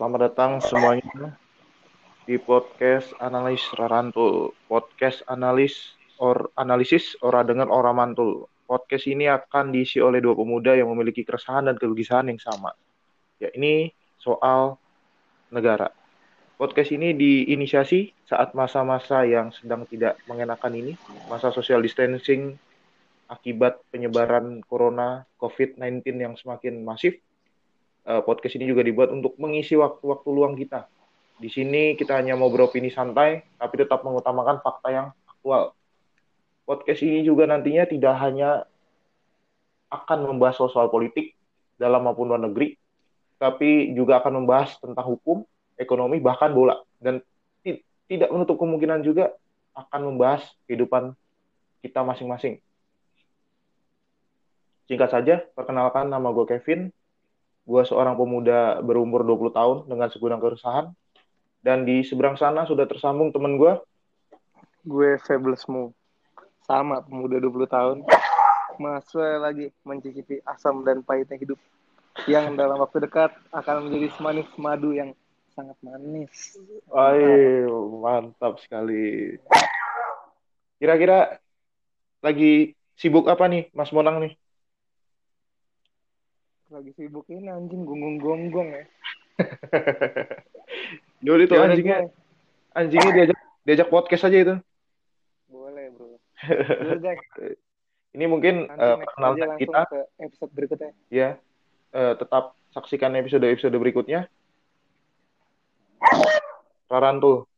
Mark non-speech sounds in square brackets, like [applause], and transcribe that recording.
Selamat datang semuanya di podcast analis Rarantul. Podcast analis or analisis ora dengan ora mantul. Podcast ini akan diisi oleh dua pemuda yang memiliki keresahan dan kegelisahan yang sama. Ya, ini soal negara. Podcast ini diinisiasi saat masa-masa yang sedang tidak mengenakan ini, masa social distancing akibat penyebaran corona COVID-19 yang semakin masif uh, podcast ini juga dibuat untuk mengisi waktu-waktu luang kita. Di sini kita hanya mau beropini santai, tapi tetap mengutamakan fakta yang aktual. Podcast ini juga nantinya tidak hanya akan membahas soal, soal politik dalam maupun luar negeri, tapi juga akan membahas tentang hukum, ekonomi, bahkan bola. Dan tidak menutup kemungkinan juga akan membahas kehidupan kita masing-masing. Singkat saja, perkenalkan nama gue Kevin, Gue seorang pemuda berumur 20 tahun dengan segudang keresahan. Dan di seberang sana sudah tersambung temen gue. Gue Fablesmu. Sama pemuda 20 tahun. Masa lagi mencicipi asam dan pahitnya hidup. Yang dalam waktu dekat akan menjadi semanis madu yang sangat manis. Ayo, mantap sekali. Kira-kira lagi sibuk apa nih Mas Monang nih? Lagi sibuk ini anjing gonggong gonggong ya [laughs] Dulu itu anjingnya anjingnya diajak diajak podcast aja itu. Boleh bro. [laughs] Ini mungkin uh, perkenalan kita ke episode berikutnya. Ya, uh, tetap saksikan episode episode berikutnya. Rarantul.